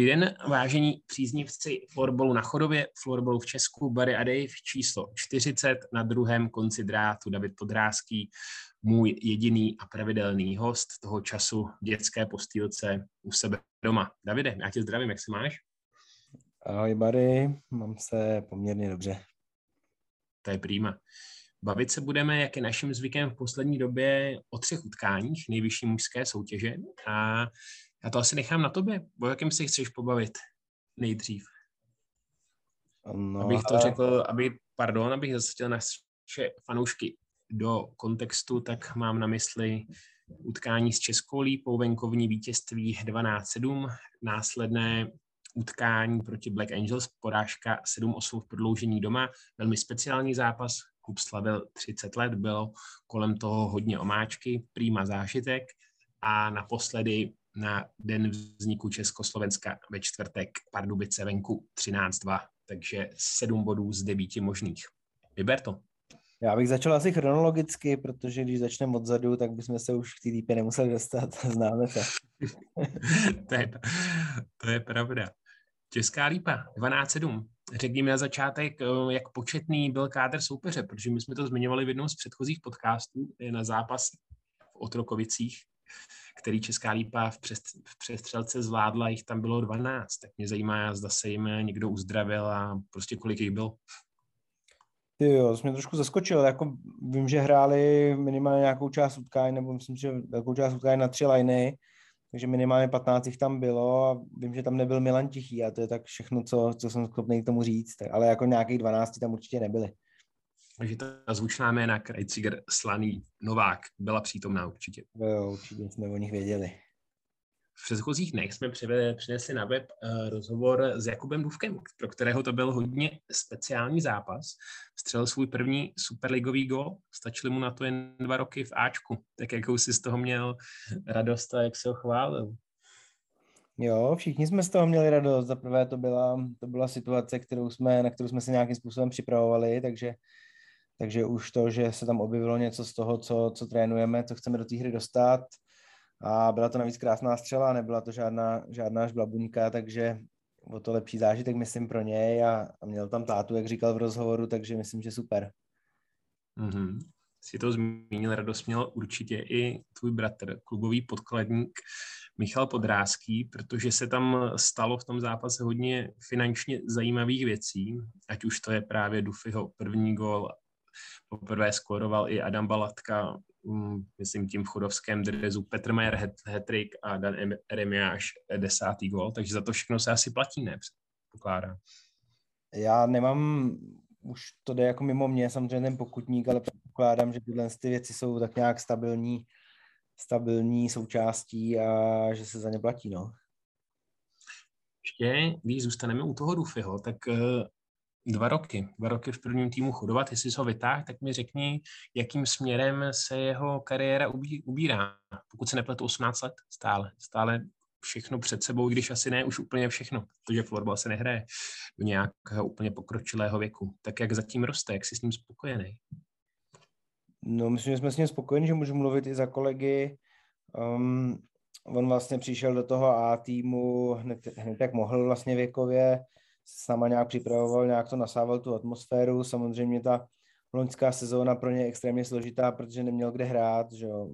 Dobrý den, vážení příznivci florbalu na Chodově, florbalu v Česku, Barry a Dave, číslo 40, na druhém konci drátu David Podrázký, můj jediný a pravidelný host toho času v dětské postýlce u sebe doma. Davide, já tě zdravím, jak se máš? Ahoj Barry, mám se poměrně dobře. To je prýma. Bavit se budeme, jak je naším zvykem v poslední době, o třech utkáních nejvyšší mužské soutěže a já to asi nechám na tobě. O jakém si chceš pobavit nejdřív? No, abych to řekl, aby, pardon, abych zasadil naše fanoušky do kontextu, tak mám na mysli utkání s Českou lípou, venkovní vítězství 12-7, následné utkání proti Black Angels, porážka 7-8 v prodloužení doma, velmi speciální zápas, klub slavil 30 let, bylo kolem toho hodně omáčky, prýma zážitek a naposledy na den vzniku Československa ve čtvrtek Pardubice venku 13-2, takže sedm bodů z devíti možných. Vyber to. Já bych začal asi chronologicky, protože když začneme odzadu, tak bychom se už k té lípě nemuseli dostat. Známe se. to, je, to je pravda. Česká lípa, 12-7. Řekni mi na začátek, eh, jak početný byl kádr soupeře, protože my jsme to zmiňovali v jednom z předchozích podcastů, na zápas v Otrokovicích, který Česká lípa v, přes, v přestřelce zvládla, jich tam bylo 12. Tak mě zajímá, zda se jim někdo uzdravil a prostě kolik jich bylo. Ty jo, to mě trošku zaskočil. Jako vím, že hráli minimálně nějakou část utkání, nebo myslím, že velkou část utkání na tři liny, takže minimálně 15 jich tam bylo a vím, že tam nebyl Milan Tichý a to je tak všechno, co, co jsem schopný k tomu říct, ale jako nějakých 12 tam určitě nebyly. Takže ta zvučná jména Krajciger, Slaný, Novák byla přítomná určitě. Jo, určitě jsme o nich věděli. V předchozích dnech jsme přinesli na web uh, rozhovor s Jakubem Duvkem, pro kterého to byl hodně speciální zápas. Střelil svůj první superligový gol, stačily mu na to jen dva roky v Ačku. Tak jakou si z toho měl radost a jak se ho chválil? Jo, všichni jsme z toho měli radost. Za prvé to byla, to byla situace, kterou jsme, na kterou jsme se nějakým způsobem připravovali, takže takže už to, že se tam objevilo něco z toho, co, co trénujeme, co chceme do té hry dostat. A byla to navíc krásná střela, nebyla to žádná, žádná žblabuňka, takže o to lepší zážitek, myslím, pro něj a, a měl tam tátu, jak říkal v rozhovoru, takže myslím, že super. Mm-hmm. Si to zmínil, radost měl určitě i tvůj bratr, klubový podkladník Michal Podrázký, protože se tam stalo v tom zápase hodně finančně zajímavých věcí, ať už to je právě Dufyho první gol Poprvé skoroval i Adam Balatka, mm, myslím tím v chodovském drezu, Petr Majer hetrik a Dan Remiáš desátý gol, takže za to všechno se asi platí, ne? Pokládám. Já nemám, už to jde jako mimo mě, samozřejmě ten pokutník, ale předpokládám, že tyhle ty věci jsou tak nějak stabilní, stabilní součástí a že se za ně platí, no. Ještě, když zůstaneme u toho Dufyho, tak eh, Dva roky. Dva roky v prvním týmu chodovat. Jestli ho vytáhl, tak mi řekni, jakým směrem se jeho kariéra ubí, ubírá. Pokud se nepletu 18 let, stále. Stále všechno před sebou, když asi ne už úplně všechno, protože florbal se nehraje do nějakého úplně pokročilého věku. Tak jak zatím roste, jak jsi s ním spokojený? No, myslím, že jsme s ním spokojeni, že můžu mluvit i za kolegy. Um, on vlastně přišel do toho A týmu hned, hned jak mohl vlastně věkově sama nějak připravoval, nějak to nasával tu atmosféru. Samozřejmě ta loňská sezóna pro ně je extrémně složitá, protože neměl kde hrát, že jo.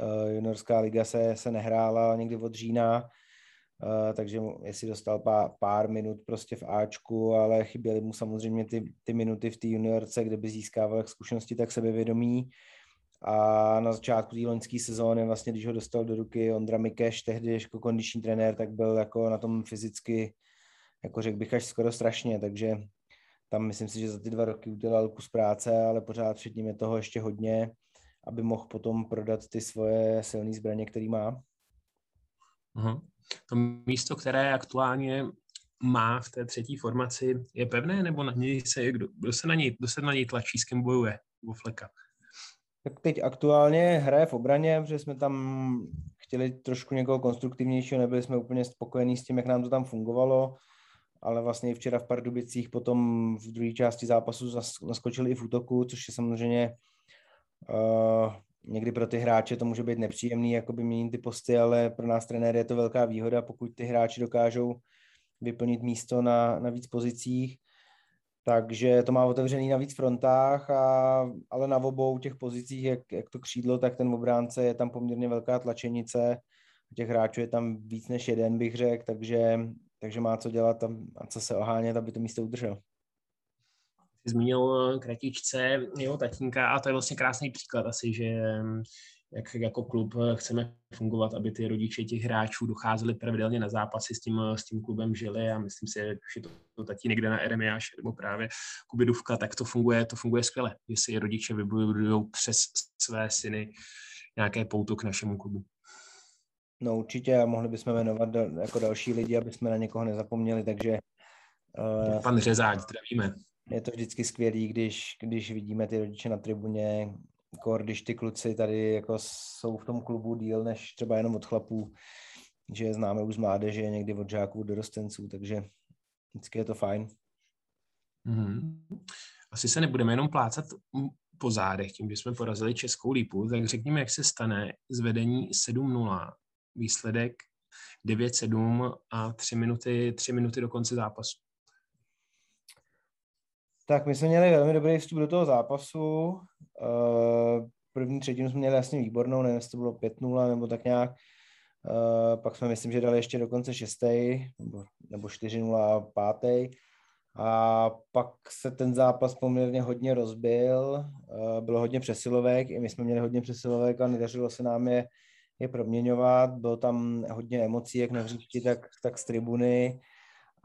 Uh, juniorská liga se, se nehrála někdy od října, uh, takže jestli dostal pár, pár minut prostě v Ačku, ale chyběly mu samozřejmě ty, ty minuty v té juniorce, kde by získával jak zkušenosti, tak sebevědomí. A na začátku té loňské sezóny, vlastně, když ho dostal do ruky Ondra Mikeš, tehdy jako kondiční trenér, tak byl jako na tom fyzicky jako řekl bych až skoro strašně, takže tam myslím si, že za ty dva roky udělal kus práce, ale pořád před ním je toho ještě hodně, aby mohl potom prodat ty svoje silné zbraně, který má. Uh-huh. To místo, které aktuálně má v té třetí formaci, je pevné, nebo na něj se, kdo, kdo se na něj, kdo se na něj tlačí, s kým bojuje u Fleka? Tak teď aktuálně hraje v obraně, protože jsme tam chtěli trošku někoho konstruktivnějšího, nebyli jsme úplně spokojení s tím, jak nám to tam fungovalo ale vlastně i včera v Pardubicích potom v druhé části zápasu naskočili i v útoku, což je samozřejmě uh, někdy pro ty hráče to může být nepříjemný, jakoby měnit ty posty, ale pro nás trenéry je to velká výhoda, pokud ty hráči dokážou vyplnit místo na, na víc pozicích. Takže to má otevřený na víc frontách, a, ale na obou těch pozicích, jak, jak to křídlo, tak ten obránce je tam poměrně velká tlačenice. Těch hráčů je tam víc než jeden, bych řekl, takže, takže má co dělat tam a co se ohánět, aby to místo udržel. Zmínil kratičce jeho tatínka a to je vlastně krásný příklad asi, že jak jako klub chceme fungovat, aby ty rodiče těch hráčů docházeli pravidelně na zápasy s tím, s tím klubem žili a myslím si, že to, to tatí někde na Eremiáš nebo právě Kubidůvka, tak to funguje, to funguje skvěle, že si rodiče vybudují přes své syny nějaké pouto k našemu klubu. No určitě a mohli bychom jmenovat jako další lidi, aby jsme na někoho nezapomněli, takže... Uh, Pan Řezáč, zdravíme. Je to vždycky skvělý, když, když vidíme ty rodiče na tribuně, kor, když ty kluci tady jako jsou v tom klubu díl než třeba jenom od chlapů, že je známe už z mládeže, někdy od žáků do dorostenců, takže vždycky je to fajn. Mm-hmm. Asi se nebudeme jenom plácat po zádech tím, že jsme porazili Českou lípu, tak řekněme, jak se stane z vedení 7-0, výsledek 9-7 a 3 minuty, 3 minuty do konce zápasu. Tak my jsme měli velmi dobrý vstup do toho zápasu. Eh, první třetinu jsme měli jasně výbornou, nevím, jestli to bylo 5-0 nebo tak nějak. Eh, pak jsme myslím, že dali ještě dokonce šestý nebo, nebo 4-0 a pátý. A pak se ten zápas poměrně hodně rozbil, eh, bylo hodně přesilovek, i my jsme měli hodně přesilovek a nedařilo se nám je, je proměňovat. Bylo tam hodně emocí, jak na hřišti, tak, tak z tribuny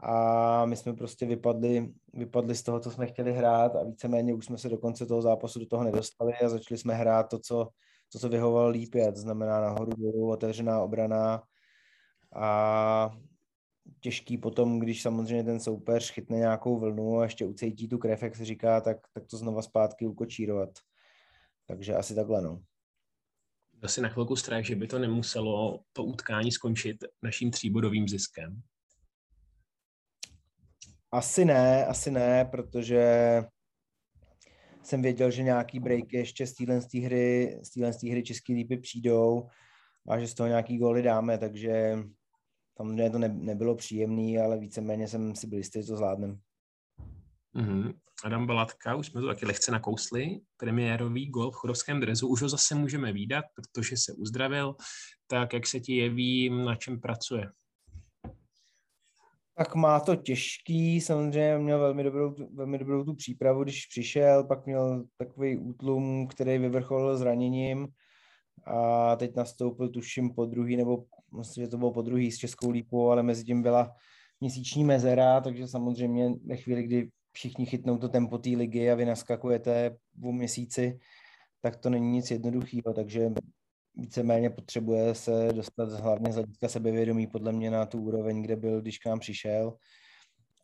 a my jsme prostě vypadli, vypadli z toho, co jsme chtěli hrát a víceméně už jsme se do konce toho zápasu do toho nedostali a začali jsme hrát to, co, to, co vyhovovalo lípě, to znamená nahoru dolů, otevřená obrana a těžký potom, když samozřejmě ten soupeř chytne nějakou vlnu a ještě ucejtí tu krev, jak se říká, tak, tak to znova zpátky ukočírovat. Takže asi takhle, no. Asi na chvilku strach, že by to nemuselo to utkání skončit naším tříbodovým ziskem. Asi ne, asi ne, protože jsem věděl, že nějaký breaky ještě z téhle hry, hry český lípy přijdou a že z toho nějaký góly dáme, takže samozřejmě to ne, nebylo příjemný, ale víceméně jsem si byl jistý, že to zvládnem. Mm-hmm. Adam Balatka, už jsme to taky lehce nakousli, premiérový gol v chodovském drezu, už ho zase můžeme výdat, protože se uzdravil, tak jak se ti jeví, na čem pracuje? Tak má to těžký, samozřejmě měl velmi dobrou, velmi dobrou tu přípravu, když přišel, pak měl takový útlum, který vyvrcholil zraněním a teď nastoupil, tuším, po druhý, nebo myslím, že to bylo po druhý s Českou lípou, ale mezi tím byla měsíční mezera, takže samozřejmě ve chvíli, kdy všichni chytnou to tempo té ligy a vy naskakujete v měsíci, tak to není nic jednoduchého, takže víceméně potřebuje se dostat hlavně z hlediska sebevědomí podle mě na tu úroveň, kde byl, když k nám přišel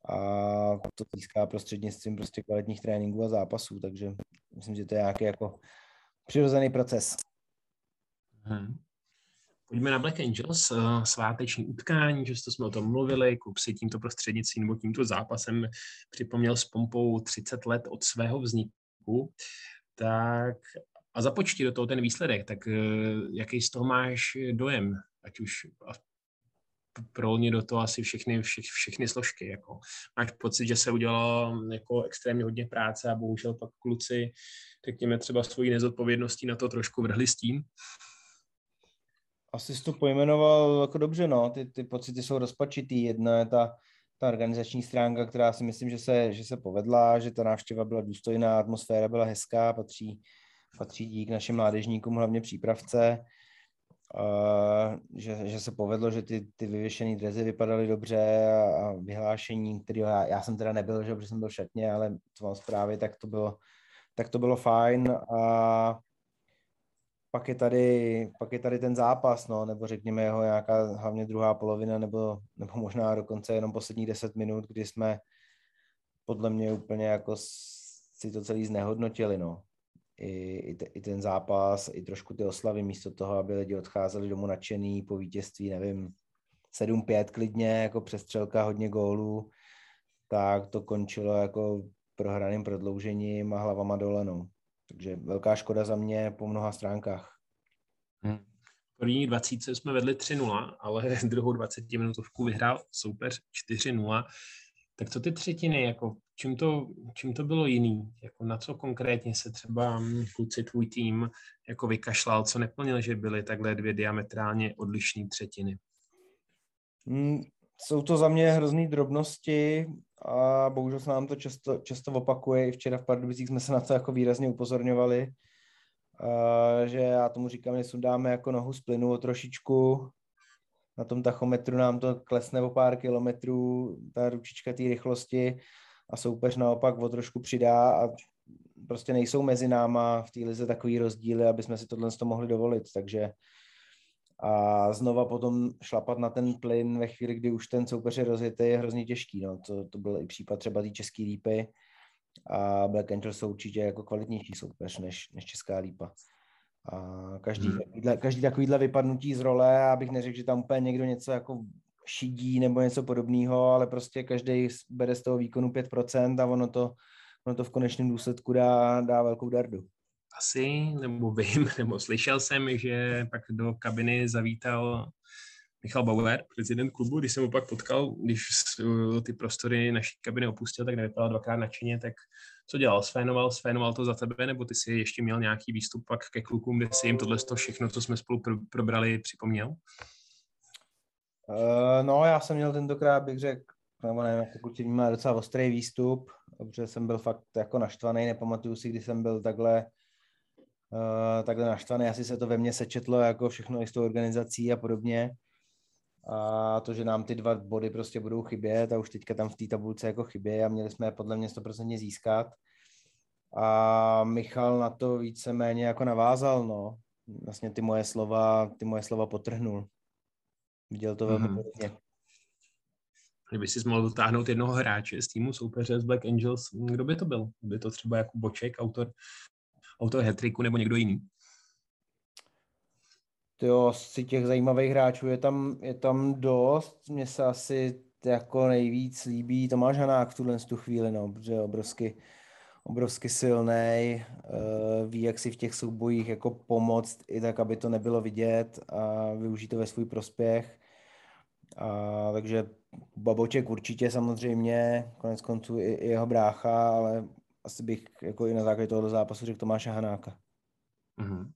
a to získá prostřednictvím prostě kvalitních tréninků a zápasů, takže myslím, že to je nějaký jako přirozený proces. Hmm. Pojďme na Black Angels, uh, sváteční utkání, že jsme o tom mluvili, klub si tímto prostřednictvím nebo tímto zápasem připomněl s pompou 30 let od svého vzniku, tak a započti do toho ten výsledek, tak eh, jaký z toho máš dojem, ať už prolně do toho asi všechny, vše, všechny složky. Jako. Máš pocit, že se udělalo jako extrémně hodně práce a bohužel pak kluci, řekněme třeba svojí nezodpovědností na to trošku vrhli stín? Asi to pojmenoval jako dobře, no. Ty, ty pocity jsou rozpačitý. Jedna je ta, ta organizační stránka, která si myslím, že se, že se povedla, že ta návštěva byla důstojná, atmosféra byla hezká, patří, patří dík našim mládežníkům, hlavně přípravce, uh, že, že se povedlo, že ty, ty vyvěšené drezy vypadaly dobře a, a vyhlášení, který já, já jsem teda nebyl, že, protože jsem byl v šatně, ale co mám zprávy, tak to bylo, tak to bylo fajn a pak je tady, pak je tady ten zápas, no, nebo řekněme jeho nějaká hlavně druhá polovina, nebo, nebo možná dokonce jenom posledních deset minut, kdy jsme podle mě úplně jako si to celý znehodnotili, no i, i, te, i ten zápas, i trošku ty oslavy, místo toho, aby lidi odcházeli domů nadšený po vítězství, nevím, 7-5 klidně, jako přestřelka, hodně gólů, tak to končilo jako prohraným prodloužením a hlavama dole, no. Takže velká škoda za mě po mnoha stránkách. Hmm. první 20 jsme vedli 3-0, ale druhou 20 minutovku vyhrál soupeř 4-0. Tak co ty třetiny, jako čím to, čím to bylo jiný? Jako na co konkrétně se třeba kluci tvůj tým jako vykašlal, co neplnil, že byly takhle dvě diametrálně odlišné třetiny? Mm, jsou to za mě hrozný drobnosti a bohužel se nám to často, často opakuje. I včera v Pardubicích jsme se na to jako výrazně upozorňovali, a, že já tomu říkám, že sundáme jako nohu z plynu o trošičku, na tom tachometru nám to klesne o pár kilometrů, ta ručička té rychlosti a soupeř naopak o trošku přidá. A prostě nejsou mezi náma v té lize takový rozdíly, aby jsme si tohle to mohli dovolit, takže a znova potom šlapat na ten plyn ve chvíli, kdy už ten soupeř je rozjetý, je hrozně těžký. No. To, to byl i případ třeba té české lípy a Black Angels jsou určitě jako kvalitnější soupeř než, než česká lípa. A každý, hmm. takovýhle, každý takovýhle vypadnutí z role, abych neřekl, že tam úplně někdo něco jako šidí nebo něco podobného, ale prostě každý bere z toho výkonu 5% a ono to, ono to v konečném důsledku dá, dá velkou dardu asi, nebo vím, nebo slyšel jsem, že pak do kabiny zavítal Michal Bauer, prezident klubu, když jsem ho pak potkal, když ty prostory naší kabiny opustil, tak nevypadal dvakrát nadšeně, tak co dělal? Sfénoval, sfénoval to za tebe, nebo ty si ještě měl nějaký výstup pak ke klukům, kde si jim tohle to všechno, co jsme spolu pro, probrali, připomněl? Uh, no, já jsem měl tentokrát, bych řekl, nebo nevím, pokud si měl docela ostrý výstup, protože jsem byl fakt jako naštvaný, nepamatuju si, kdy jsem byl takhle uh, takhle naštvaný. Asi se to ve mně sečetlo jako všechno i s tou organizací a podobně. A to, že nám ty dva body prostě budou chybět a už teďka tam v té tabulce jako chybě a měli jsme podle mě 100% získat. A Michal na to víceméně jako navázal, no. Vlastně ty moje slova, ty moje slova potrhnul. Viděl to velmi mm-hmm. Kdyby si mohl dotáhnout jednoho hráče z týmu soupeře z Black Angels, kdo by to byl? By to třeba jako Boček, autor autor hetriku nebo někdo jiný? Jo, z těch zajímavých hráčů je tam, je tam dost. Mně se asi jako nejvíc líbí Tomáš Hanák v tuhle tu chvíli, no, protože je obrovsky, obrovsky silný, uh, ví, jak si v těch soubojích jako pomoct, i tak, aby to nebylo vidět a využít to ve svůj prospěch. A, takže Baboček určitě samozřejmě, konec konců i, i jeho brácha, ale asi bych jako i na základě tohoto zápasu řekl Tomáše Hanáka. Mm-hmm.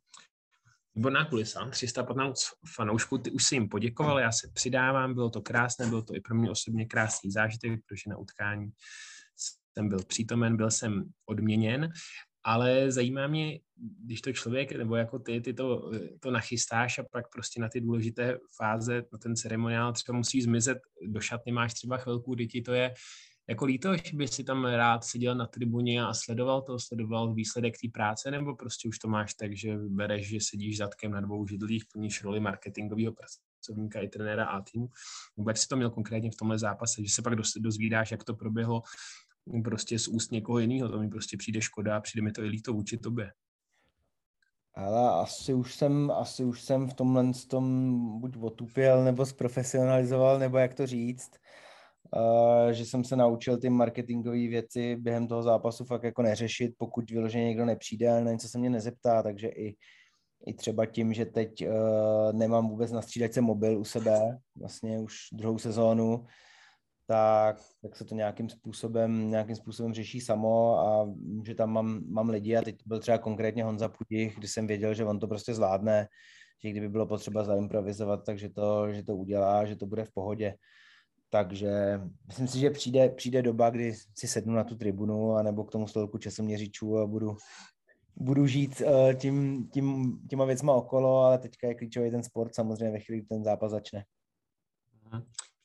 Výborná kulisa, 315 fanoušků, ty už si jim poděkoval, já se přidávám, bylo to krásné, bylo to i pro mě osobně krásný zážitek, protože na utkání jsem byl přítomen, byl jsem odměněn, ale zajímá mě, když to člověk, nebo jako ty, ty to, to nachystáš a pak prostě na ty důležité fáze, na ten ceremoniál třeba musí zmizet do šatny, máš třeba chvilku, kdy ti to je jako líto, že by si tam rád seděl na tribuně a sledoval to, sledoval výsledek té práce, nebo prostě už to máš tak, že bereš, že sedíš zadkem na dvou židlích, plníš roli marketingového pracovníka i trenéra a týmu. Nebo jak jsi to měl konkrétně v tomhle zápase, že se pak dozvídáš, jak to proběhlo prostě z úst někoho jiného, to mi prostě přijde škoda, přijde mi to i líto vůči tobě. Ale asi už jsem, asi už jsem v tomhle tom buď otupěl, nebo zprofesionalizoval, nebo jak to říct že jsem se naučil ty marketingové věci během toho zápasu fakt jako neřešit, pokud vyloženě někdo nepřijde, na něco se mě nezeptá, takže i, i třeba tím, že teď uh, nemám vůbec na střídačce mobil u sebe, vlastně už druhou sezónu, tak, tak se to nějakým způsobem, nějakým způsobem řeší samo a že tam mám, mám lidi a teď byl třeba konkrétně Honza Pudich, kdy jsem věděl, že on to prostě zvládne, že kdyby bylo potřeba zaimprovizovat, takže to, že to udělá, že to bude v pohodě. Takže myslím si, že přijde, přijde doba, kdy si sednu na tu tribunu anebo k tomu stolku časoměřičů a budu, budu žít uh, tím, tím, těma věcma okolo, ale teďka je klíčový ten sport samozřejmě ve chvíli, kdy ten zápas začne.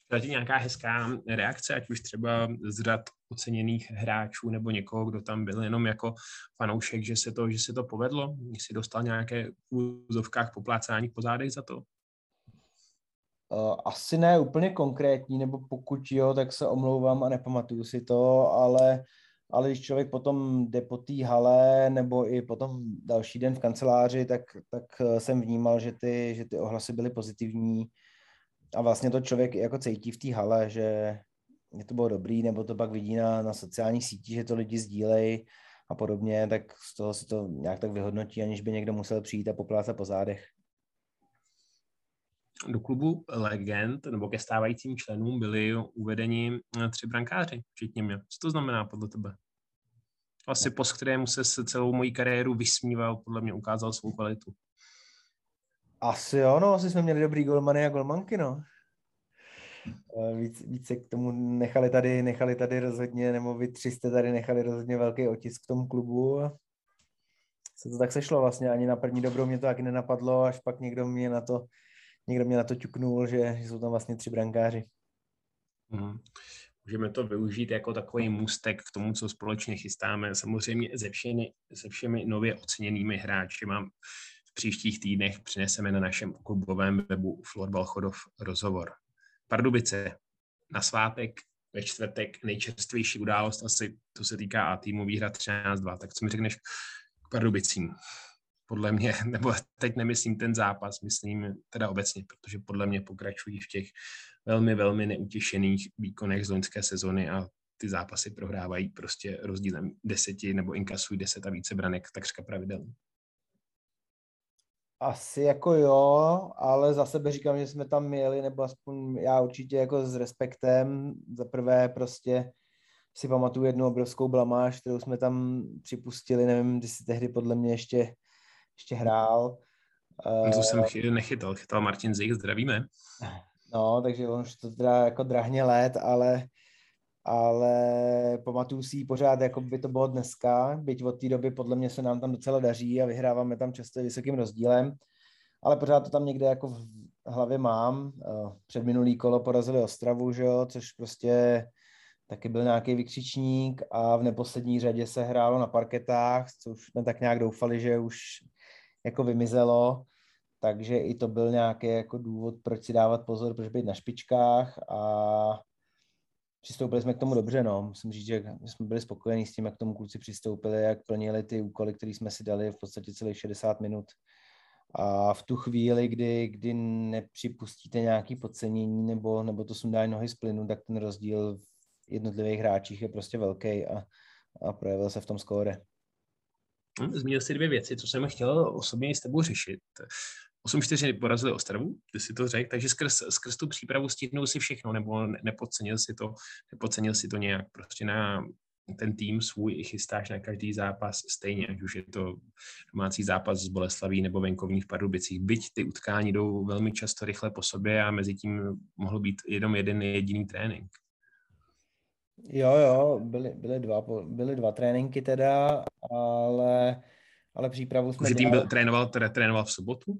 Tady nějaká hezká reakce, ať už třeba z řad oceněných hráčů nebo někoho, kdo tam byl jenom jako fanoušek, že se to, že se to povedlo? Jsi dostal nějaké v úzovkách poplácání po zádech za to? Uh, asi ne úplně konkrétní, nebo pokud jo, tak se omlouvám a nepamatuju si to, ale, ale když člověk potom jde po té hale nebo i potom další den v kanceláři, tak, tak eh, jsem vnímal, že ty, že ty ohlasy byly pozitivní a vlastně to člověk jako cítí v té hale, že, že to bylo dobrý, nebo to pak vidí na, na sociálních sítích, že to lidi sdílejí a podobně, tak z toho si to nějak tak vyhodnotí, aniž by někdo musel přijít a poplácat po zádech. Do klubu legend nebo ke stávajícím členům byli uvedeni eh, tři brankáři, včetně mě. Co to znamená podle tebe? Asi post, kterému se celou mojí kariéru vysmíval, podle mě ukázal svou kvalitu. Asi jo, no, asi jsme měli dobrý golmany a golmanky, no. Eh, víc, více k tomu nechali tady, nechali tady rozhodně, nebo vy tři jste tady nechali rozhodně velký otisk v tom klubu. Se to tak sešlo vlastně, ani na první dobrou mě to taky nenapadlo, až pak někdo mě na to, někdo mě na to ťuknul, že, že jsou tam vlastně tři brankáři. Mm. Můžeme to využít jako takový můstek k tomu, co společně chystáme. Samozřejmě se všemi, se všemi nově oceněnými hráči mám v příštích týdnech přineseme na našem klubovém webu Florbal Chodov rozhovor. Pardubice na svátek ve čtvrtek nejčerstvější událost asi, to se týká A týmu výhra 13-2. Tak co mi řekneš k Pardubicím? Podle mě, nebo teď nemyslím ten zápas, myslím teda obecně, protože podle mě pokračují v těch velmi, velmi neutěšených výkonech z loňské sezony a ty zápasy prohrávají prostě rozdílem deseti nebo inkasují deset a více branek takřka pravidelně. Asi jako jo, ale za sebe říkám, že jsme tam měli, nebo aspoň já určitě jako s respektem. Za prvé prostě si pamatuju jednu obrovskou blamáž, kterou jsme tam připustili, nevím, když si tehdy podle mě ještě, ještě hrál. No to jsem eh, nechytal, chytal Martin Zich, zdravíme. No, takže on už to teda jako drahně let, ale ale pamatuju si pořád, jako by to bylo dneska, byť od té doby podle mě se nám tam docela daří a vyhráváme tam často vysokým rozdílem, ale pořád to tam někde jako v hlavě mám. Eh, před minulý kolo porazili Ostravu, že jo, což prostě taky byl nějaký vykřičník a v neposlední řadě se hrálo na parketách, což jsme tak nějak doufali, že už jako vymizelo, takže i to byl nějaký jako důvod, proč si dávat pozor, proč být na špičkách a přistoupili jsme k tomu dobře, no. Musím říct, že jsme byli spokojení s tím, jak tomu kluci přistoupili, jak plnili ty úkoly, které jsme si dali v podstatě celých 60 minut. A v tu chvíli, kdy, kdy nepřipustíte nějaký podcenění nebo, nebo to sundání nohy z plynu, tak ten rozdíl v jednotlivých hráčích je prostě velký a, a projevil se v tom skóre. Zmínil jsi dvě věci, co jsem chtěl osobně s tebou řešit. 8-4 porazili Ostravu, ty si to řekl, takže skrz, skrz tu přípravu stihnou si všechno, nebo nepodcenil si to, nepodcenil si to nějak prostě na ten tým svůj chystáš na každý zápas stejně, ať už je to domácí zápas z Boleslaví nebo venkovních Pardubicích. Byť ty utkání jdou velmi často rychle po sobě a mezi tím mohl být jenom jeden jediný trénink. Jo, jo, byly, byly, dva, byly dva tréninky teda, ale, ale přípravu jsme... Už tým byl, trénoval, teda, trénoval v sobotu?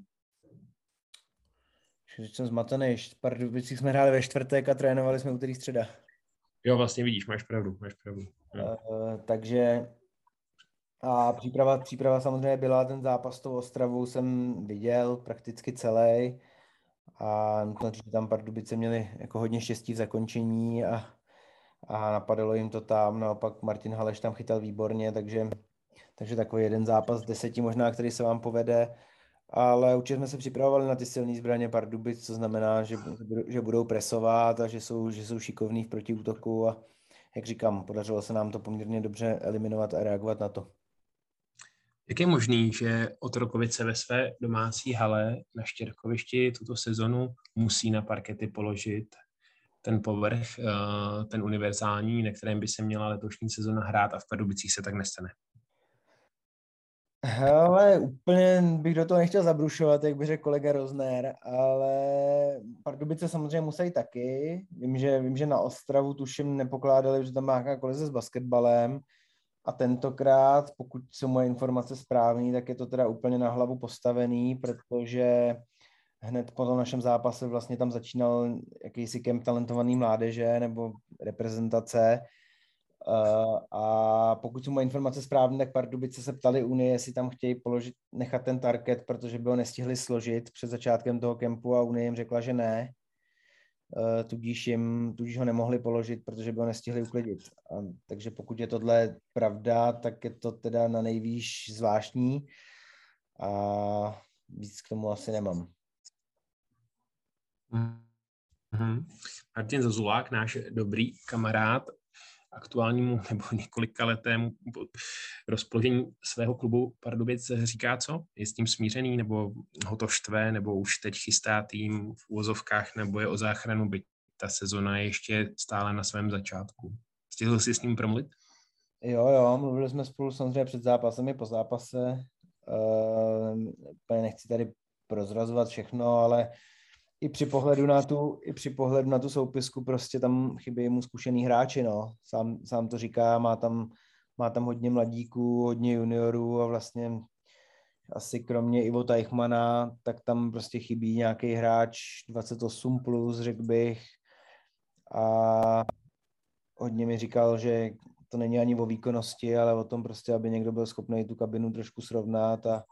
že jsem zmatený. V Pardubicích jsme hráli ve čtvrtek a trénovali jsme úterý středa. Jo, vlastně vidíš, máš pravdu, máš pravdu. Uh, takže a příprava, příprava samozřejmě byla, ten zápas s tou Ostravou jsem viděl prakticky celý a nutno říct, že tam Pardubice měli jako hodně štěstí v zakončení a, a napadalo jim to tam, naopak Martin Haleš tam chytal výborně, takže, takže takový jeden zápas z deseti možná, který se vám povede ale určitě jsme se připravovali na ty silné zbraně Pardubic, co znamená, že, že budou presovat a že jsou, že jsou šikovní v protiútoku a jak říkám, podařilo se nám to poměrně dobře eliminovat a reagovat na to. Jak je možný, že Otrokovice ve své domácí hale na Štěrkovišti tuto sezonu musí na parkety položit ten povrch, eh, ten univerzální, na kterém by se měla letošní sezona hrát a v Pardubicích se tak nestane? Hele, úplně bych do toho nechtěl zabrušovat, jak by řekl kolega Rozner, ale Pardubice samozřejmě musí taky. Vím, že, vím, že na Ostravu tuším nepokládali, že tam má nějaká kolize s basketbalem a tentokrát, pokud jsou moje informace správné, tak je to teda úplně na hlavu postavený, protože hned po tom našem zápase vlastně tam začínal jakýsi kemp talentovaný mládeže nebo reprezentace, Uh, a pokud jsou moje informace správné, tak Pardubice se ptali Unie, jestli tam chtějí položit, nechat ten target, protože by ho nestihli složit před začátkem toho kempu a Unie jim řekla, že ne. Uh, tudíž, jim, tudíž ho nemohli položit, protože by ho nestihli uklidit. A, takže pokud je tohle pravda, tak je to teda na nejvýš zvláštní a víc k tomu asi nemám. Mm-hmm. Martin Zazulák, náš dobrý kamarád, aktuálnímu nebo několika letému rozpoložení svého klubu Pardubic říká co? Je s tím smířený nebo ho to štve nebo už teď chystá tým v úvozovkách nebo je o záchranu, byť ta sezona je ještě stále na svém začátku. Stihl jsi s ním promluvit? Jo, jo, mluvili jsme spolu samozřejmě před zápasem i po zápase. Uh, nechci tady prozrazovat všechno, ale i při pohledu na tu, i při pohledu na tu soupisku prostě tam chybí mu zkušený hráči, no. Sám, sám to říká, má tam, má tam hodně mladíků, hodně juniorů a vlastně asi kromě Ivo Teichmana, tak tam prostě chybí nějaký hráč 28+, plus, řekl bych. A hodně mi říkal, že to není ani o výkonnosti, ale o tom prostě, aby někdo byl schopný tu kabinu trošku srovnat a,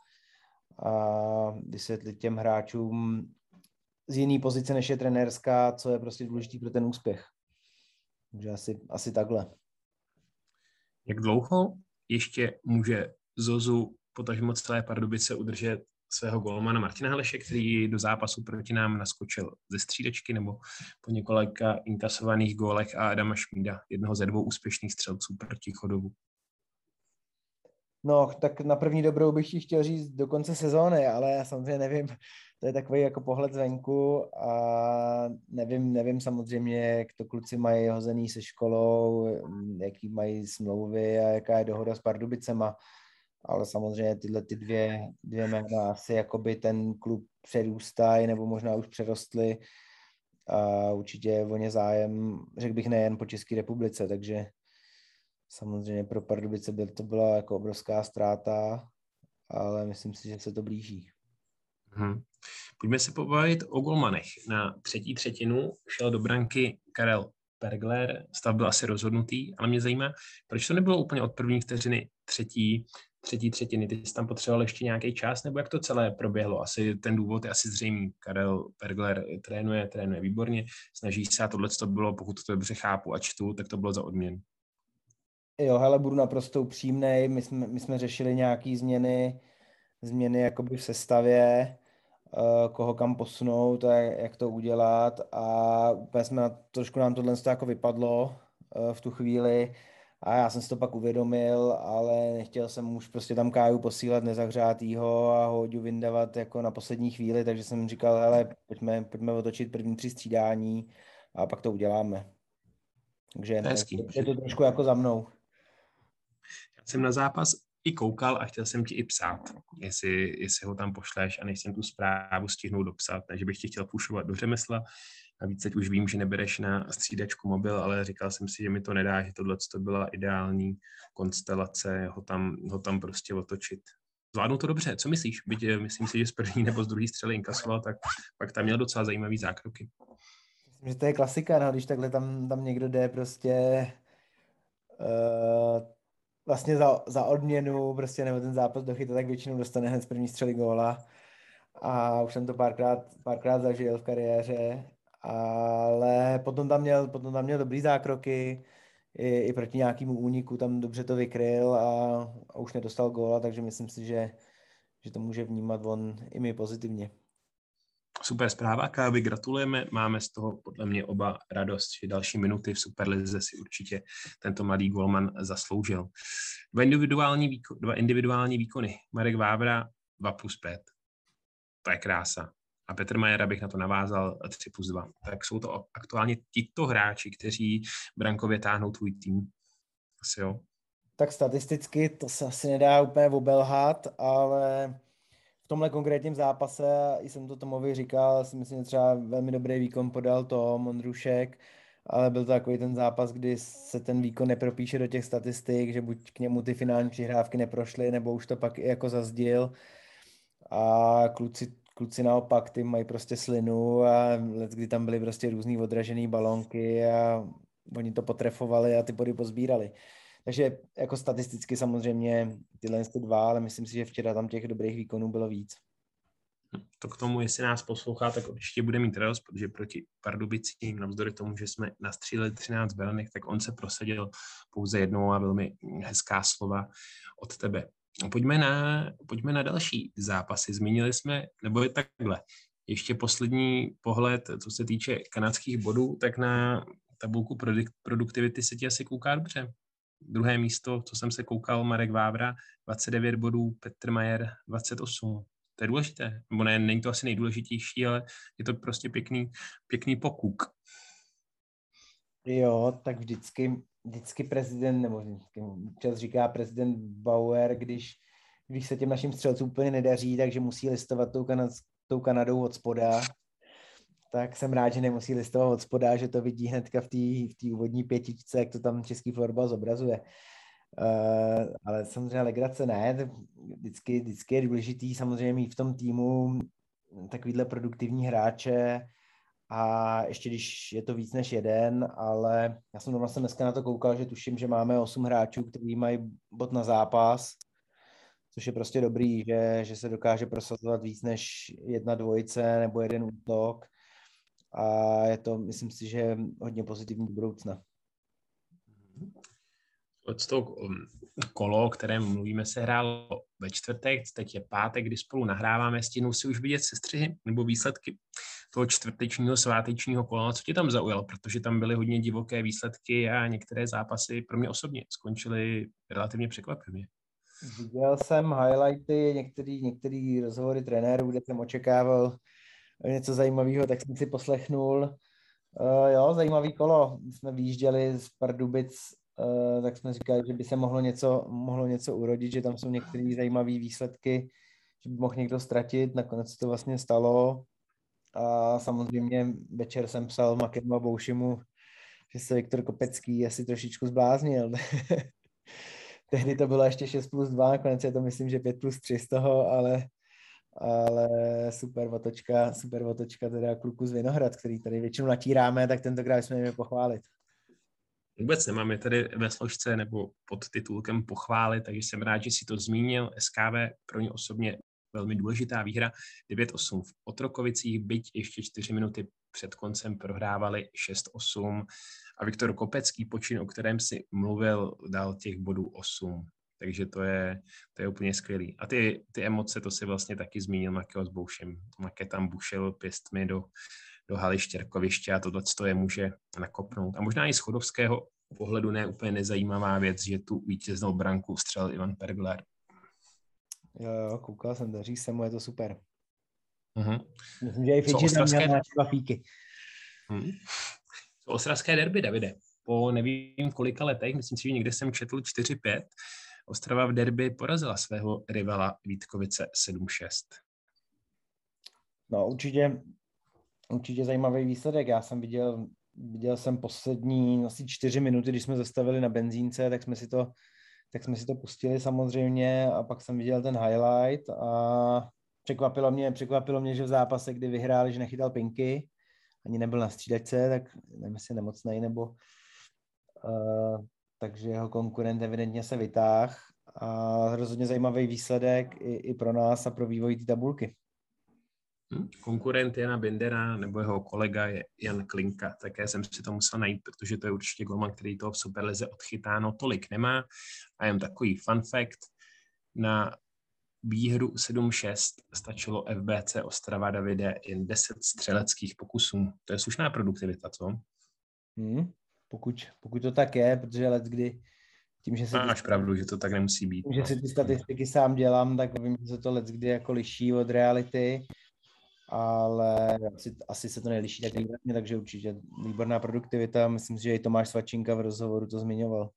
a vysvětlit těm hráčům z jiné pozice, než je trenérská, co je prostě důležité pro ten úspěch. Takže asi, asi takhle. Jak dlouho ještě může Zozu, potažmo celé Pardubice, udržet svého golmana Martina Haleše, který do zápasu proti nám naskočil ze střídečky nebo po několika inkasovaných gólech a Adama Šmída, jednoho ze dvou úspěšných střelců proti Chodovu. No, tak na první dobrou bych ti chtěl říct do konce sezóny, ale já samozřejmě nevím, to je takový jako pohled zvenku a nevím, nevím samozřejmě, jak to kluci mají hozený se školou, jaký mají smlouvy a jaká je dohoda s Pardubicema, ale samozřejmě tyhle ty dvě, dvě jména asi jakoby ten klub předůstají nebo možná už přerostly a určitě je o ně zájem, řekl bych nejen po České republice, takže samozřejmě pro Pardubice by to byla jako obrovská ztráta, ale myslím si, že se to blíží. Hmm. Pojďme se pobavit o golmanech. Na třetí třetinu šel do branky Karel Pergler, stav byl asi rozhodnutý, ale mě zajímá, proč to nebylo úplně od první vteřiny třetí, třetí třetiny. Ty jsi tam potřeboval ještě nějaký čas, nebo jak to celé proběhlo? Asi ten důvod je asi zřejmý. Karel Pergler trénuje, trénuje výborně, snaží se a tohle to bylo, pokud to dobře chápu a čtu, tak to bylo za odměn. Jo, hele, budu naprosto upřímnej. My jsme, my jsme řešili nějaké změny, změny jakoby v sestavě, uh, koho kam posunout a jak to udělat a úplně jsme na, trošku nám tohle jako vypadlo uh, v tu chvíli a já jsem si to pak uvědomil, ale nechtěl jsem už prostě tam Káju posílat nezahřátýho a Hoďu vyndavat jako na poslední chvíli, takže jsem říkal, hele, pojďme, pojďme otočit první tři střídání a pak to uděláme. Takže je, je to trošku jako za mnou. Jsem na zápas i koukal a chtěl jsem ti i psát, jestli, jestli ho tam pošleš a nejsem tu zprávu stihnout dopsat, takže bych ti chtěl pušovat do řemesla. Navíc teď už vím, že nebereš na střídačku mobil, ale říkal jsem si, že mi to nedá, že tohle to byla ideální konstelace, ho tam, ho tam prostě otočit. Zvládnu to dobře, co myslíš? Byť eh, myslím si, že z první nebo z druhé střely inkasoval, tak pak tam měl docela zajímavý zákroky. Myslím, že to je klasika, no, když takhle tam, tam někdo jde prostě uh, vlastně za, za odměnu, prostě nebo ten zápas dochyta, tak většinou dostane hned z první střely góla. A už jsem to párkrát, párkrát zažil v kariéře, ale potom tam měl, potom tam měl dobrý zákroky, i, i proti nějakému úniku tam dobře to vykryl a, a už nedostal góla, takže myslím si, že, že to může vnímat on i my pozitivně. Super zpráva, Kávi, gratulujeme. Máme z toho podle mě oba radost, že další minuty v Superlize si určitě tento mladý golman zasloužil. Dva individuální, výko, dva individuální výkony. Marek Vávra 2 plus 5. To je krása. A Petr Majer, bych na to navázal, 3 plus 2. Tak jsou to aktuálně tito hráči, kteří brankově táhnou tvůj tým. Asi jo. Tak statisticky to se asi nedá úplně obelhat, ale tomhle konkrétním zápase, jsem to Tomovi říkal, si myslím, že třeba velmi dobrý výkon podal to Mondrušek, ale byl to takový ten zápas, kdy se ten výkon nepropíše do těch statistik, že buď k němu ty finální přihrávky neprošly, nebo už to pak i jako zazdil. A kluci, kluci naopak, ty mají prostě slinu a let, kdy tam byly prostě různý odražený balonky a oni to potrefovali a ty body pozbírali. Takže jako statisticky samozřejmě tyhle ty dva, ale myslím si, že včera tam těch dobrých výkonů bylo víc. To k tomu, jestli nás poslouchá, tak určitě bude mít radost, protože proti Pardubicím, navzdory tomu, že jsme nastříleli 13 belenek, tak on se prosadil pouze jednou a velmi hezká slova od tebe. Pojďme na, pojďme na další zápasy. Zmínili jsme, nebo je takhle, ještě poslední pohled, co se týče kanadských bodů, tak na tabulku produktivity se ti asi kouká dobře. Druhé místo, co jsem se koukal, Marek Vávra, 29 bodů, Petr Majer, 28. To je důležité. Nebo ne, není to asi nejdůležitější, ale je to prostě pěkný, pěkný pokuk. Jo, tak vždycky, vždycky prezident, nebo vždycky, čas říká prezident Bauer, když, když se těm našim střelcům úplně nedaří, takže musí listovat tou, Kanad, tou Kanadou od spoda, tak jsem rád, že nemusí listovat od spoda, že to vidí hnedka v té v úvodní pětičce, jak to tam český florbal zobrazuje. Uh, ale samozřejmě legrace ne, vždycky, vždycky je důležitý samozřejmě mít v tom týmu takovýhle produktivní hráče a ještě když je to víc než jeden, ale já jsem vlastně dneska na to koukal, že tuším, že máme osm hráčů, kteří mají bod na zápas, což je prostě dobrý, že, že se dokáže prosazovat víc než jedna dvojice nebo jeden útok a je to, myslím si, že hodně pozitivní do budoucna. Od toho um, kolo, o kterém mluvíme, se hrálo ve čtvrtek, teď je pátek, kdy spolu nahráváme, stínou si už vidět sestřihy nebo výsledky toho čtvrtečního svátečního kola. Co tě tam zaujalo? Protože tam byly hodně divoké výsledky a některé zápasy pro mě osobně skončily relativně překvapivě. Viděl jsem highlighty, některý, některý rozhovory trenérů, kde jsem očekával něco zajímavého, tak jsem si poslechnul. Uh, jo, zajímavý kolo. My jsme výjížděli z Pardubic, uh, tak jsme říkali, že by se mohlo něco, mohlo něco urodit, že tam jsou některé zajímavé výsledky, že by mohl někdo ztratit. Nakonec to vlastně stalo. A samozřejmě večer jsem psal Makemu a Boušimu, že se Viktor Kopecký asi trošičku zbláznil. Tehdy to bylo ještě 6 plus 2, nakonec je to myslím, že 5 plus 3 z toho, ale ale super otočka, super otočka teda kluku z Vinohrad, který tady většinou natíráme, tak tentokrát jsme měli pochválit. Vůbec nemáme tady ve složce nebo pod titulkem pochválit, takže jsem rád, že si to zmínil. SKV pro ně osobně velmi důležitá výhra. 9-8 v Otrokovicích, byť ještě 4 minuty před koncem prohrávali 6-8 a Viktor Kopecký počin, o kterém si mluvil, dal těch bodů 8. Takže to je, to je úplně skvělý. A ty, ty emoce, to si vlastně taky zmínil Makeo s Boušem. Make tam bušil pěstmi do, do haly Štěrkoviště a tohle to je může nakopnout. A možná i z chodovského pohledu ne úplně nezajímavá věc, že tu vítěznou branku střel Ivan Pergler. Jo, jo, koukal jsem, daří se mu, je to super. Uh-huh. Myslím, že i Fidži tam měl chlapíky. Uh-huh. Ostravské derby, Davide. Po nevím kolika letech, myslím si, že někde jsem četl 4-5, Ostrava v derby porazila svého rivala Vítkovice 7-6. No určitě, určitě zajímavý výsledek. Já jsem viděl, viděl jsem poslední asi čtyři minuty, když jsme zastavili na benzínce, tak jsme si to, tak jsme si to pustili samozřejmě a pak jsem viděl ten highlight a překvapilo mě, překvapilo mě, že v zápase, kdy vyhráli, že nechytal pinky, ani nebyl na střídačce, tak nevím, jestli nemocnej nebo uh, takže jeho konkurent evidentně se vytáh a rozhodně zajímavý výsledek i, i pro nás a pro vývoj té tabulky. Hm, konkurent Jana Bendera nebo jeho kolega je Jan Klinka. Také jsem si to musel najít, protože to je určitě golman, který to v Superlize odchytáno tolik nemá. A jen takový fun fact, na výhru 7-6 stačilo FBC Ostrava Davide jen 10 střeleckých pokusů. To je slušná produktivita, co? Hmm, pokud, pokud to tak je, protože let kdy tím, že si Máš ty, pravdu, že to tak nemusí být. Tím, že si ty statistiky sám dělám, tak vím, že se to let kdy jako liší od reality, ale asi, asi se to neliší tak výrazně, takže určitě výborná produktivita. Myslím si, že i Tomáš Svačinka v rozhovoru to zmiňoval.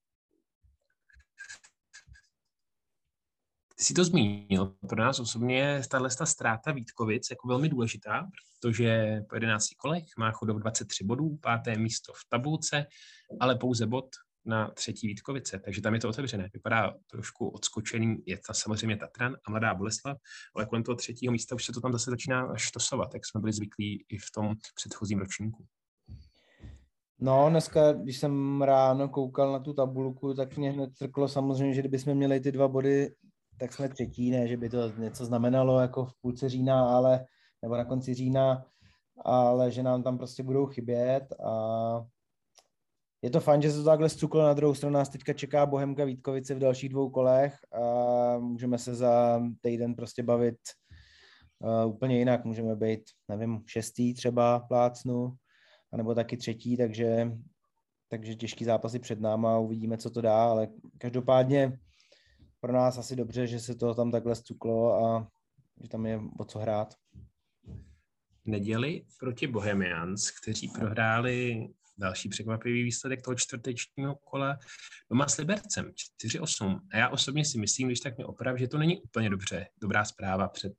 Ty jsi to zmínil. Pro nás osobně je tahle ztráta Vítkovic jako velmi důležitá, protože po 11 kolech má chodov 23 bodů, páté místo v tabulce, ale pouze bod na třetí Vítkovice, takže tam je to otevřené. Vypadá trošku odskočený, je ta samozřejmě Tatran a Mladá Boleslav, ale kolem toho třetího místa už se to tam zase začíná štosovat, jak jsme byli zvyklí i v tom předchozím ročníku. No, dneska, když jsem ráno koukal na tu tabulku, tak mě hned trklo samozřejmě, že kdybychom měli ty dva body tak jsme třetí, ne, že by to něco znamenalo jako v půlce října, ale, nebo na konci října, ale že nám tam prostě budou chybět a je to fajn, že se to takhle zcuklo, na druhou stranu nás teďka čeká Bohemka Vítkovice v dalších dvou kolech a můžeme se za týden prostě bavit uh, úplně jinak, můžeme být, nevím, šestý třeba plácnu, anebo taky třetí, takže takže těžký zápasy před náma, uvidíme, co to dá, ale každopádně pro nás asi dobře, že se to tam takhle zcuklo a že tam je o co hrát. Neděli proti Bohemians, kteří prohráli další překvapivý výsledek toho čtvrtečního kola doma s Libercem 4-8. A já osobně si myslím, když tak mě oprav, že to není úplně dobře, dobrá zpráva před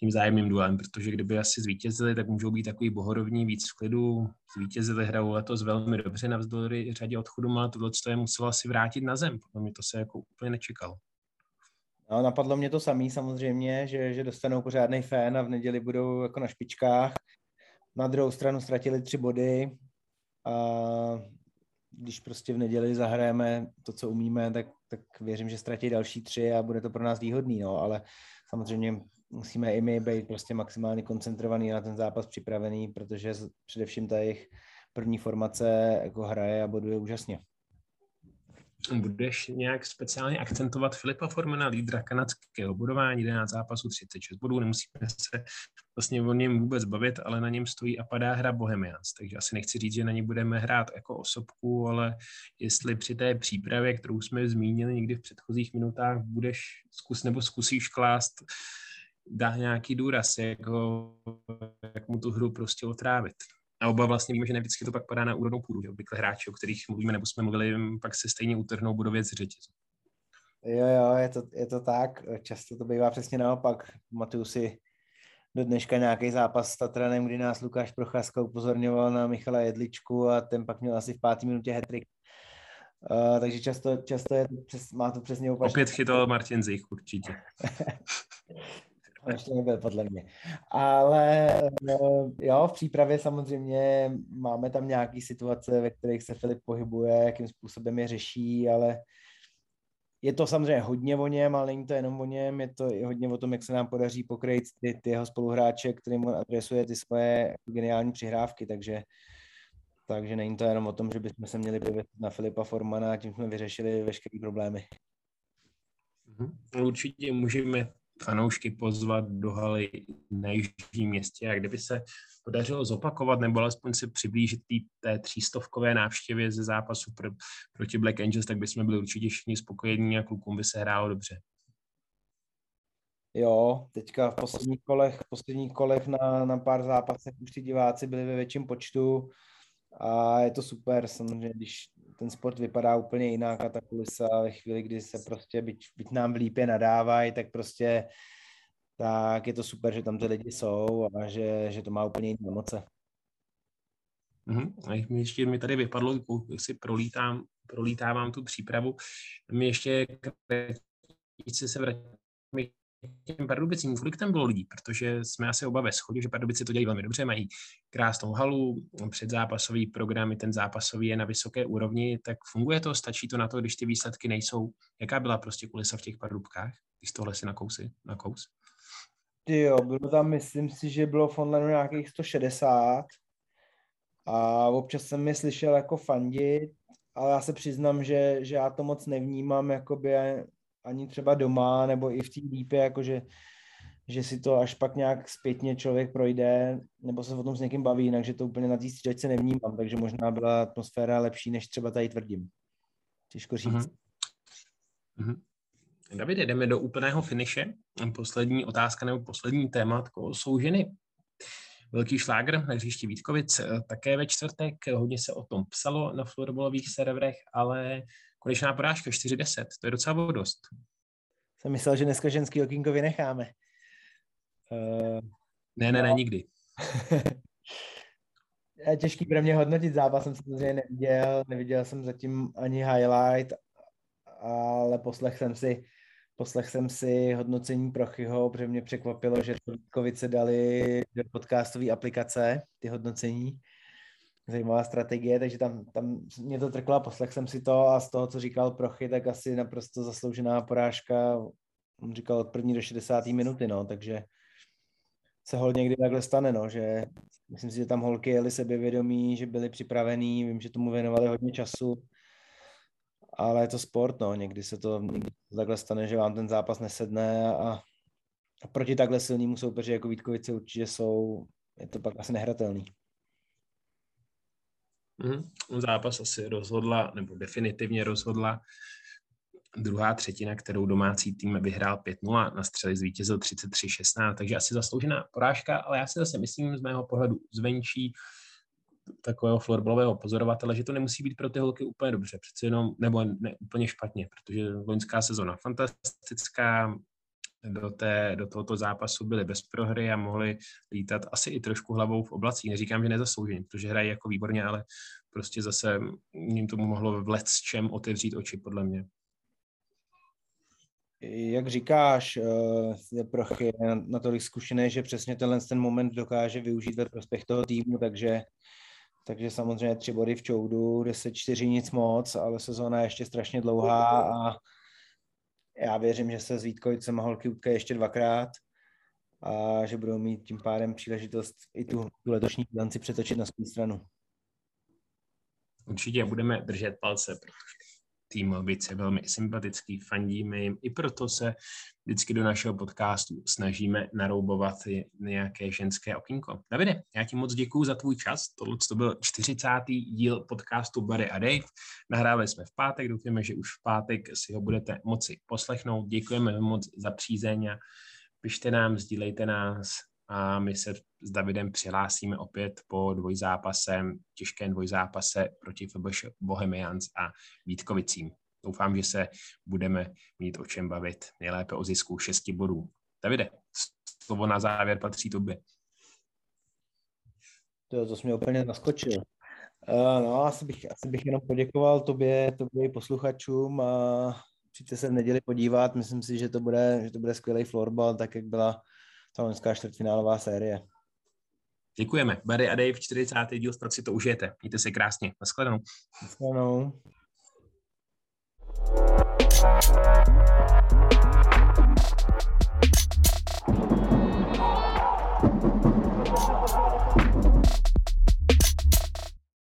tím zájemným duelem, protože kdyby asi zvítězili, tak můžou být takový bohorovní víc v klidu. Zvítězili hrajou letos velmi dobře navzdory řadě odchodu, ale tohle je muselo asi vrátit na zem. Podle mě to se jako úplně nečekalo. No, napadlo mě to samý samozřejmě, že, že dostanou pořádný fén a v neděli budou jako na špičkách. Na druhou stranu ztratili tři body a když prostě v neděli zahrajeme to, co umíme, tak, tak věřím, že ztratí další tři a bude to pro nás výhodný, no, ale samozřejmě musíme i my být prostě maximálně koncentrovaný na ten zápas připravený, protože především ta jejich první formace jako hraje a boduje úžasně. Budeš nějak speciálně akcentovat Filipa Formana, lídra kanadského budování, 11 zápasů, 36 bodů, nemusíme se vlastně o něm vůbec bavit, ale na něm stojí a padá hra Bohemians, takže asi nechci říct, že na ní budeme hrát jako osobku, ale jestli při té přípravě, kterou jsme zmínili někdy v předchozích minutách, budeš zkus nebo zkusíš klást dá nějaký důraz, jak, ho, jak mu tu hru prostě otrávit. A oba vlastně víme, že ne vždycky to pak padá na úrodnou půdu. Že obvykle hráči, o kterých mluvíme nebo jsme mluvili, pak se stejně utrhnou budově z řetězu. Jo, jo, je to, je to tak. Často to bývá přesně naopak. Matuju si do dneška nějaký zápas s Tatranem, kdy nás Lukáš Procházka upozorňoval na Michala Jedličku a ten pak měl asi v páté minutě hetrik. Uh, takže často, často je to přes, má to přesně opačně. Opět chytal Martin Zich určitě. ještě nebyl podle mě. Ale no, jo, v přípravě samozřejmě máme tam nějaké situace, ve kterých se Filip pohybuje, jakým způsobem je řeší, ale je to samozřejmě hodně o něm, ale není to jenom o něm, je to i hodně o tom, jak se nám podaří pokrýt ty, ty jeho spoluhráče, kterým on adresuje ty svoje geniální přihrávky, takže takže není to jenom o tom, že bychom se měli pověsit na Filipa Formana a tím jsme vyřešili veškeré problémy. Mhm. Určitě můžeme fanoušky pozvat do haly na jižním městě a kdyby se podařilo zopakovat nebo alespoň se přiblížit tý, té třístovkové návštěvě ze zápasu pro, proti Black Angels, tak bychom byli určitě všichni spokojení a klukům by se hrálo dobře. Jo, teďka v posledních kolech, v posledních kolech na, na pár zápasech už ty diváci byli ve větším počtu a je to super, samozřejmě, když ten sport vypadá úplně jinak a ta kulisa ve chvíli, kdy se prostě, byť, byť nám v lípě nadávají, tak prostě tak je to super, že tam ty lidi jsou a že, že to má úplně jiné emoce. Mm-hmm. Ještě mi tady vypadlo, jak si prolítám, prolítávám tu přípravu, mi ještě se se vrátím těm Pardubicím, kolik tam bylo lidí, protože jsme asi oba ve shodě, že Pardubici to dělají velmi dobře, mají krásnou halu, předzápasový program, ten zápasový je na vysoké úrovni, tak funguje to, stačí to na to, když ty výsledky nejsou. Jaká byla prostě kulisa v těch Pardubkách, když tohle si na kousy, na kous? Jo, bylo tam, myslím si, že bylo v online nějakých 160 a občas jsem mi slyšel jako fandit, ale já se přiznám, že, že já to moc nevnímám jakoby ani třeba doma, nebo i v té lípě, jakože že si to až pak nějak zpětně člověk projde, nebo se o tom s někým baví, jinak že to úplně na té střídačce nevnímám, takže možná byla atmosféra lepší, než třeba tady tvrdím. Těžko říct. Uh-huh. Uh-huh. David, jdeme do úplného finiše. Poslední otázka nebo poslední téma jsou ženy. Velký šlágr na hřišti Vítkovic také ve čtvrtek. Hodně se o tom psalo na florbalových serverech, ale Konečná porážka 4-10, to je docela dost. Jsem myslel, že dneska ženský okýnko vynecháme. Uh, ne, ne, no. ne, nikdy. je těžký pro mě hodnotit zápas, jsem samozřejmě neviděl, neviděl jsem zatím ani highlight, ale poslech jsem si poslech jsem si hodnocení Prochyho, protože mě překvapilo, že Kovice dali do podcastové aplikace ty hodnocení zajímavá strategie, takže tam, tam mě to trklo, poslech jsem si to a z toho, co říkal Prochy, tak asi naprosto zasloužená porážka, on říkal od první do 60. minuty, no, takže se hol někdy takhle stane, no, že myslím si, že tam holky jeli sebevědomí, že byli připravený, vím, že tomu věnovali hodně času, ale je to sport, no, někdy se to, někdy takhle stane, že vám ten zápas nesedne a, a proti takhle silnému soupeři jako Vítkovice určitě jsou, je to pak asi nehratelný. Mm, zápas asi rozhodla, nebo definitivně rozhodla druhá třetina, kterou domácí tým vyhrál 5-0, na střely zvítězil 33-16, takže asi zasloužená porážka, ale já si zase myslím z mého pohledu zvenčí takového florbalového pozorovatele, že to nemusí být pro ty holky úplně dobře, přece jenom, nebo ne úplně špatně, protože loňská sezona fantastická, do, té, do tohoto zápasu byli bez prohry a mohli lítat asi i trošku hlavou v oblacích. Neříkám, že nezaslouženě, protože hrají jako výborně, ale prostě zase jim tomu mohlo v s čem otevřít oči, podle mě. Jak říkáš, je eh, Prochy natolik zkušený, že přesně tenhle ten moment dokáže využít ve prospěch toho týmu, takže, takže samozřejmě tři body v čoudu, 10-4 nic moc, ale sezóna je ještě strašně dlouhá a já věřím, že se s Vítkovicem a holky utkají ještě dvakrát a že budou mít tím pádem příležitost i tu, tu letošní bilanci přetočit na svou stranu. Určitě budeme držet palce, protože tým Lvic je velmi sympatický, fandíme jim. I proto se vždycky do našeho podcastu snažíme naroubovat nějaké ženské okýnko. Davide, já ti moc děkuji za tvůj čas. Tohle to byl 40. díl podcastu Barry a Dave. Nahrávali jsme v pátek, doufáme, že už v pátek si ho budete moci poslechnout. Děkujeme moc za přízeň a pište nám, sdílejte nás, a my se s Davidem přihlásíme opět po dvojzápase, těžkém dvojzápase proti FBŠ Bohemians a Vítkovicím. Doufám, že se budeme mít o čem bavit. Nejlépe o zisku šesti bodů. Davide, slovo na závěr patří tobě. To, to jsi mě úplně naskočil. Uh, no, asi bych, asi bych jenom poděkoval tobě, tobě posluchačům a přijďte se v neděli podívat. Myslím si, že to bude, že to bude skvělý florbal, tak jak byla ta loňská čtvrtfinálová série. Děkujeme. Barry a Dave, 40. díl snad si to užijete. Mějte se krásně. Naschledanou. Naschledanou.